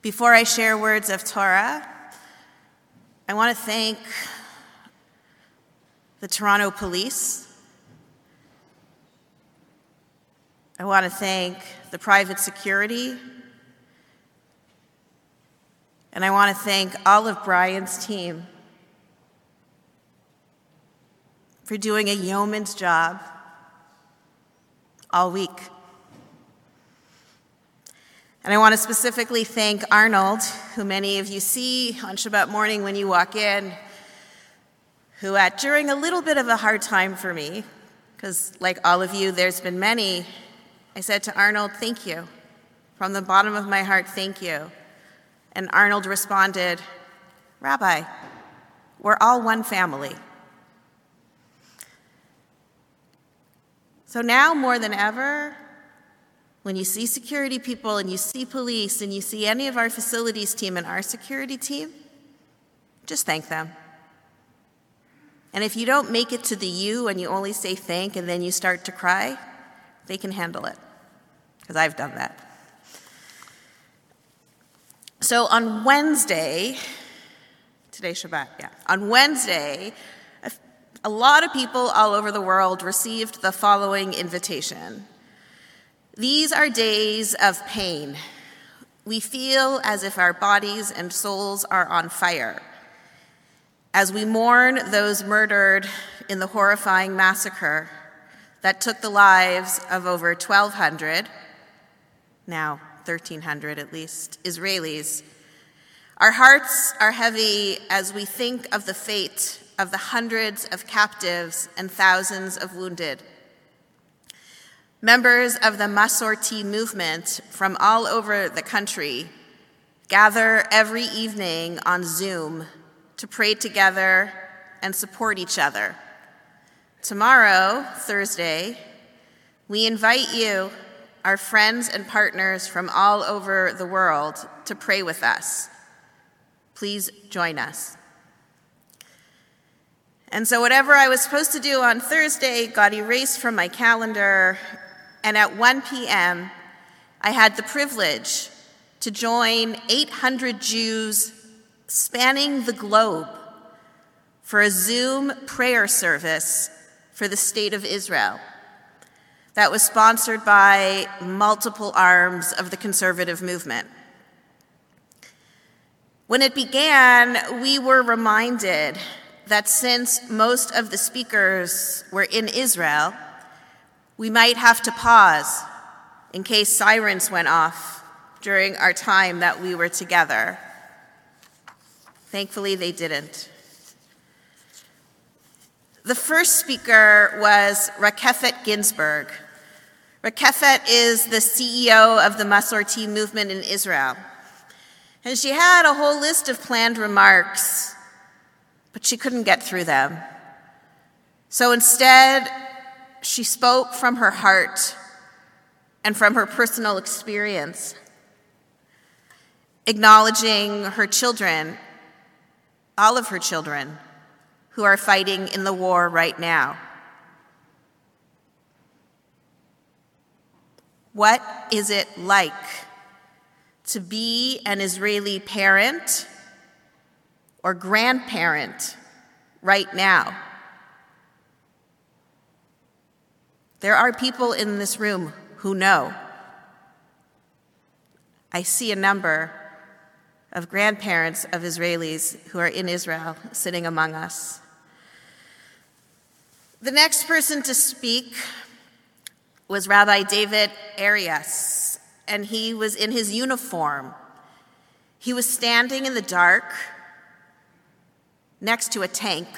Before I share words of Torah, I want to thank the Toronto Police. I want to thank the private security. And I want to thank all of Brian's team for doing a yeoman's job all week. And I want to specifically thank Arnold, who many of you see on Shabbat morning when you walk in, who, at during a little bit of a hard time for me, because like all of you, there's been many, I said to Arnold, Thank you. From the bottom of my heart, thank you. And Arnold responded, Rabbi, we're all one family. So now more than ever, when you see security people and you see police and you see any of our facilities team and our security team, just thank them. And if you don't make it to the you and you only say thank and then you start to cry, they can handle it. Because I've done that. So on Wednesday, today's Shabbat, yeah. On Wednesday, a lot of people all over the world received the following invitation. These are days of pain. We feel as if our bodies and souls are on fire. As we mourn those murdered in the horrifying massacre that took the lives of over 1,200, now 1,300 at least, Israelis, our hearts are heavy as we think of the fate of the hundreds of captives and thousands of wounded. Members of the Masorti movement from all over the country gather every evening on Zoom to pray together and support each other. Tomorrow, Thursday, we invite you, our friends and partners from all over the world, to pray with us. Please join us. And so, whatever I was supposed to do on Thursday got erased from my calendar. And at 1 p.m., I had the privilege to join 800 Jews spanning the globe for a Zoom prayer service for the state of Israel that was sponsored by multiple arms of the conservative movement. When it began, we were reminded that since most of the speakers were in Israel, we might have to pause in case sirens went off during our time that we were together. Thankfully, they didn't. The first speaker was Rakefet Ginsberg. Rakefet is the CEO of the Masorti movement in Israel. And she had a whole list of planned remarks but she couldn't get through them. So instead, she spoke from her heart and from her personal experience, acknowledging her children, all of her children, who are fighting in the war right now. What is it like to be an Israeli parent? or grandparent right now. There are people in this room who know. I see a number of grandparents of Israelis who are in Israel sitting among us. The next person to speak was Rabbi David Arias, and he was in his uniform. He was standing in the dark next to a tank.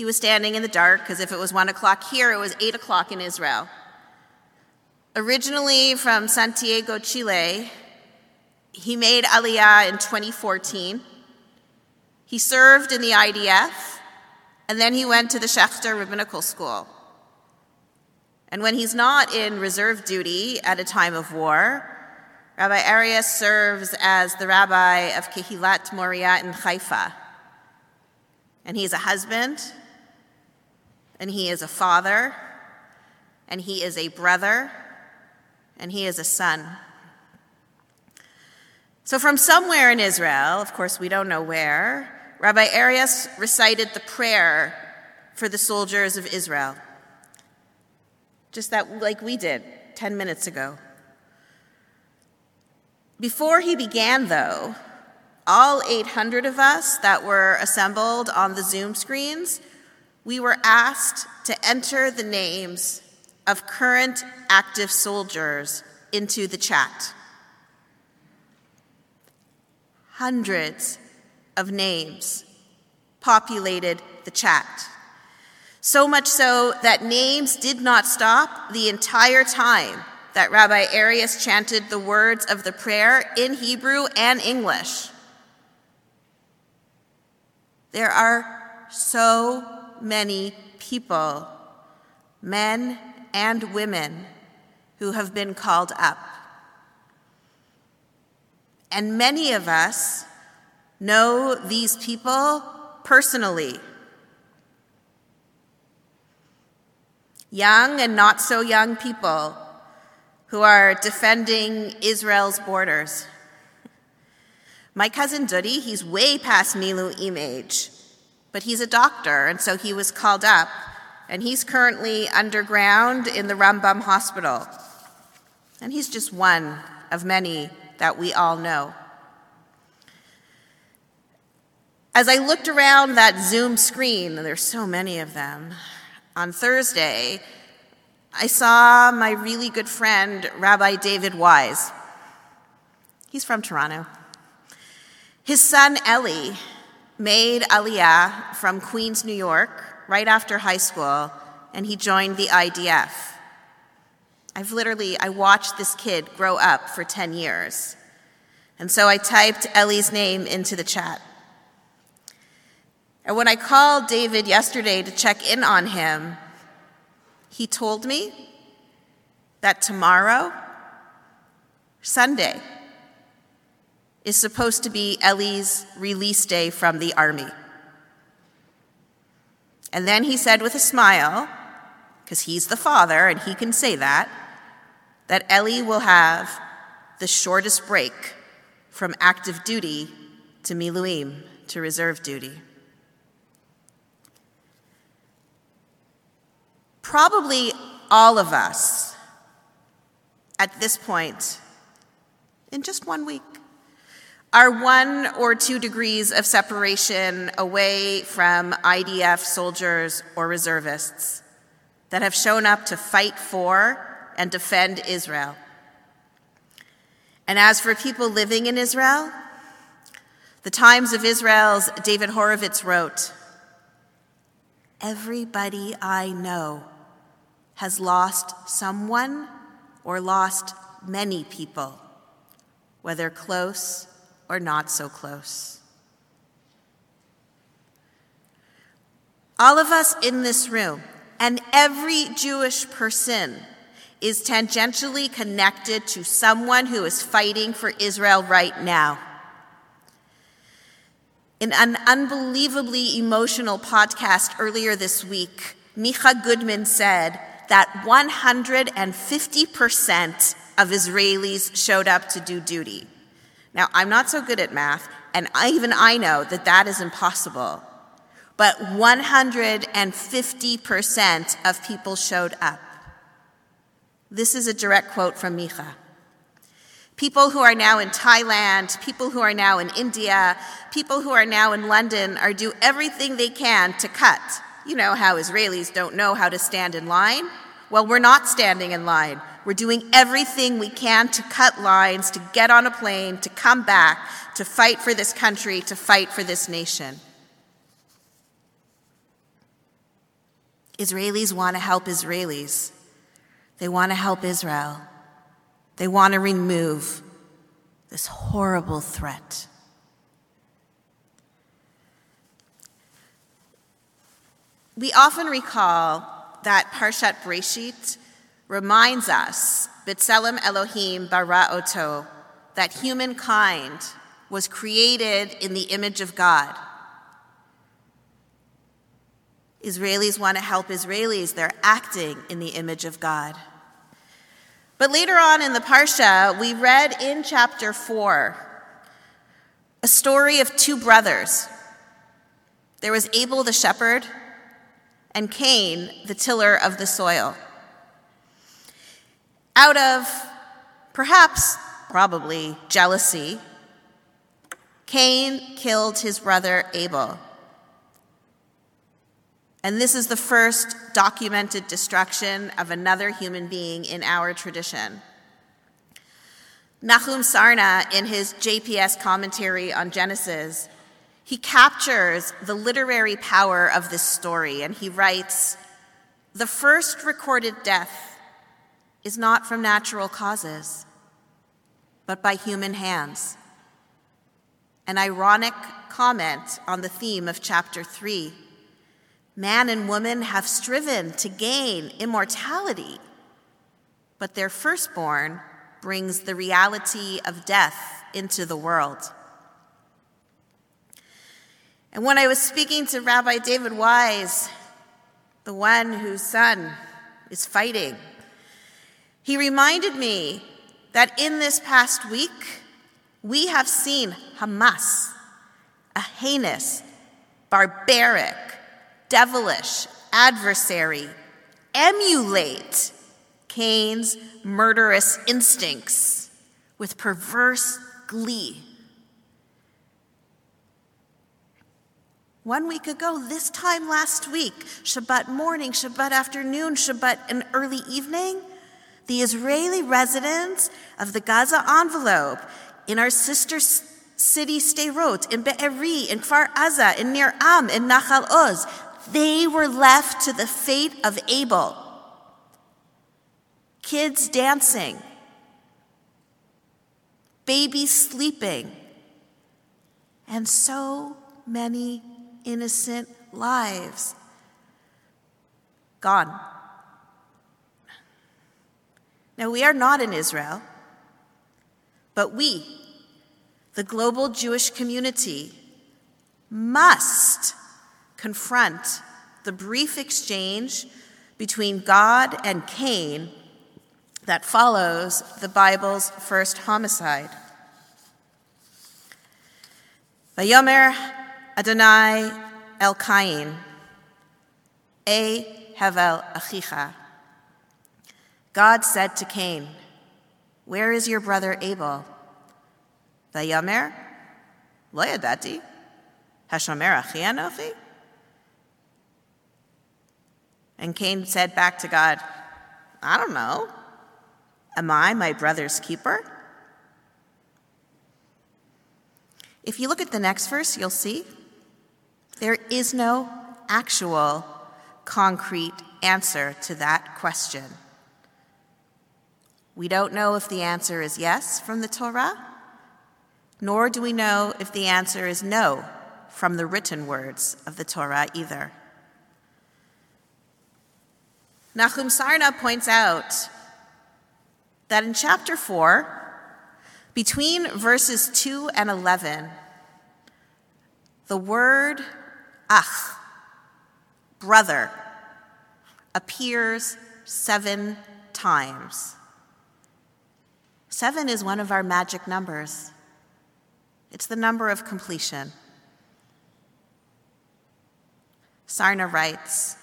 He was standing in the dark because if it was one o'clock here, it was eight o'clock in Israel. Originally from Santiago, Chile, he made Aliyah in 2014. He served in the IDF, and then he went to the Schechter Rabbinical School. And when he's not in reserve duty at a time of war, Rabbi Arias serves as the rabbi of Kehilat Moriah in Haifa. And he's a husband, and he is a father, and he is a brother, and he is a son. So, from somewhere in Israel, of course, we don't know where, Rabbi Arias recited the prayer for the soldiers of Israel. Just that, like we did 10 minutes ago. Before he began, though, all 800 of us that were assembled on the Zoom screens, we were asked to enter the names of current active soldiers into the chat. Hundreds of names populated the chat. So much so that names did not stop the entire time that Rabbi Arias chanted the words of the prayer in Hebrew and English. There are so many people, men and women, who have been called up. And many of us know these people personally. Young and not so young people who are defending Israel's borders. My cousin Dudi, he's way past Miluim age, but he's a doctor, and so he was called up, and he's currently underground in the Rambam hospital. And he's just one of many that we all know. As I looked around that Zoom screen, and there's so many of them, on Thursday, I saw my really good friend, Rabbi David Wise. He's from Toronto. His son, Eli, made Aliyah from Queens, New York, right after high school, and he joined the IDF. I've literally, I watched this kid grow up for 10 years. And so I typed Ellie's name into the chat. And when I called David yesterday to check in on him, he told me that tomorrow, Sunday, is supposed to be Ellie's release day from the army. And then he said with a smile, because he's the father and he can say that, that Ellie will have the shortest break from active duty to Miluim, to reserve duty. Probably all of us at this point, in just one week, are one or two degrees of separation away from IDF soldiers or reservists that have shown up to fight for and defend Israel. And as for people living in Israel, the Times of Israel's David Horovitz wrote Everybody I know has lost someone or lost many people, whether close or not so close. All of us in this room and every Jewish person is tangentially connected to someone who is fighting for Israel right now. In an unbelievably emotional podcast earlier this week, Micah Goodman said that 150% of Israelis showed up to do duty. Now, I'm not so good at math, and I, even I know that that is impossible. But 150% of people showed up. This is a direct quote from Micah. People who are now in Thailand, people who are now in India, people who are now in London are do everything they can to cut. You know how Israelis don't know how to stand in line? Well, we're not standing in line. We're doing everything we can to cut lines, to get on a plane, to come back, to fight for this country, to fight for this nation. Israelis want to help Israelis. They want to help Israel. They want to remove this horrible threat. We often recall that Parshat Breshit reminds us, B'Tselem Elohim bara oto, that humankind was created in the image of God. Israelis want to help Israelis. They're acting in the image of God. But later on in the Parsha, we read in chapter 4 a story of two brothers. There was Abel the shepherd and Cain the tiller of the soil. Out of perhaps, probably, jealousy, Cain killed his brother Abel. And this is the first documented destruction of another human being in our tradition. Nahum Sarna, in his JPS commentary on Genesis, he captures the literary power of this story and he writes The first recorded death is not from natural causes, but by human hands. An ironic comment on the theme of chapter 3. Man and woman have striven to gain immortality, but their firstborn brings the reality of death into the world. And when I was speaking to Rabbi David Wise, the one whose son is fighting, he reminded me that in this past week, we have seen Hamas, a heinous, barbaric, devilish adversary, emulate Cain's murderous instincts with perverse glee. One week ago, this time last week, Shabbat morning, Shabbat afternoon, Shabbat an early evening, the Israeli residents of the Gaza envelope in our sister city Sderot, in Be'eri, in Kfar Aza, in Nir Am, in Nachal Oz, they were left to the fate of Abel. Kids dancing, babies sleeping, and so many innocent lives gone. Now, we are not in Israel, but we, the global Jewish community, must confront the brief exchange between God and Cain that follows the Bible's first homicide. Vayomer Adonai El Cain, E Hevel Achicha. God said to Cain, Where is your brother Abel? Vayomer, Lo yadati, Hashomer achi? And Cain said back to God, I don't know. Am I my brother's keeper? If you look at the next verse, you'll see there is no actual concrete answer to that question. We don't know if the answer is yes from the Torah, nor do we know if the answer is no from the written words of the Torah either. Nahum Sarna points out that in chapter 4, between verses 2 and 11, the word ach, brother, appears seven times. Seven is one of our magic numbers, it's the number of completion. Sarna writes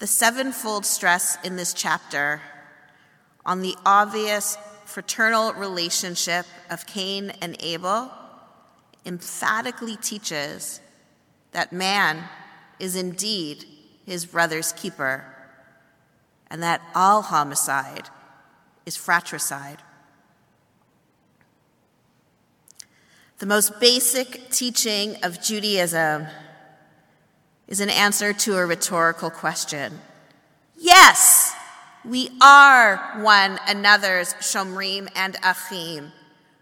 The sevenfold stress in this chapter on the obvious fraternal relationship of Cain and Abel emphatically teaches that man is indeed his brother's keeper and that all homicide is fratricide. The most basic teaching of Judaism is an answer to a rhetorical question. Yes, we are one another's shomrim and achim.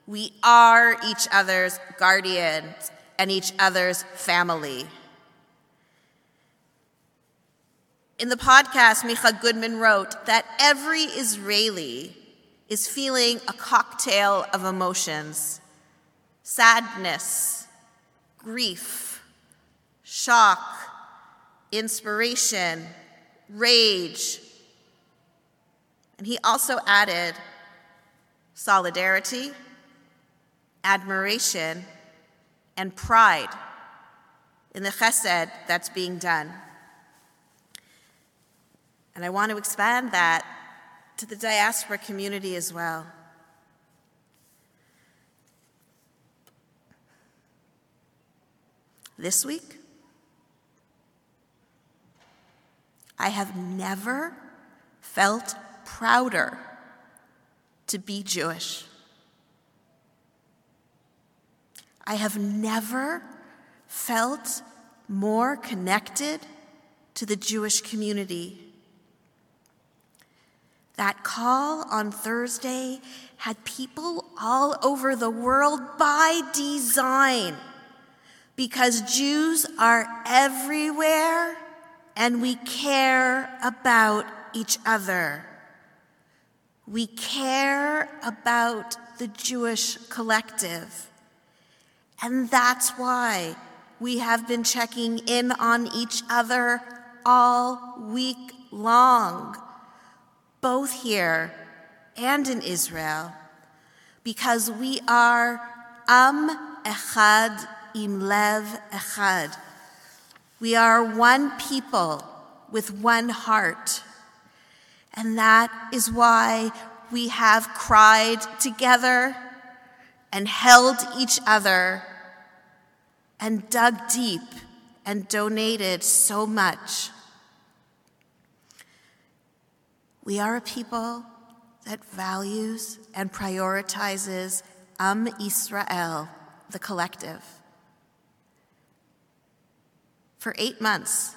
We are each other's guardians and each other's family. In the podcast, Micah Goodman wrote that every Israeli is feeling a cocktail of emotions sadness, grief, shock, inspiration, rage. And he also added solidarity, admiration, and pride in the chesed that's being done. And I want to expand that to the diaspora community as well. This week, I have never felt prouder to be Jewish. I have never felt more connected to the Jewish community. That call on Thursday had people all over the world by design because Jews are everywhere and we care about each other. We care about the Jewish collective. And that's why we have been checking in on each other all week long, both here and in Israel, because we are Am Echad Im Lev Echad. We are one people with one heart. And that is why we have cried together and held each other and dug deep and donated so much. We are a people that values and prioritizes Am Israel, the collective. For eight months,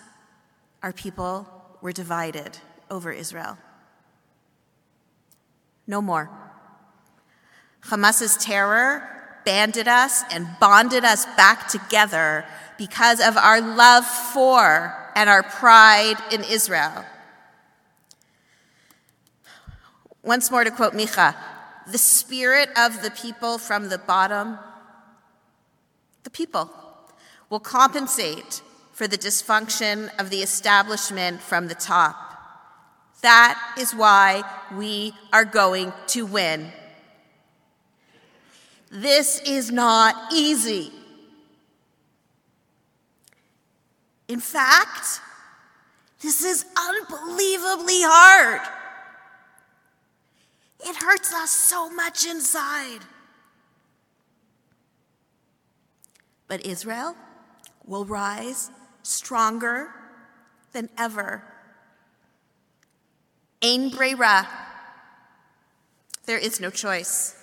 our people were divided over Israel. No more. Hamas's terror banded us and bonded us back together because of our love for and our pride in Israel. Once more to quote Micah the spirit of the people from the bottom, the people, will compensate for the dysfunction of the establishment from the top. That is why we are going to win. This is not easy. In fact, this is unbelievably hard. It hurts us so much inside. But Israel will rise stronger than ever. Ein brera. There is no choice.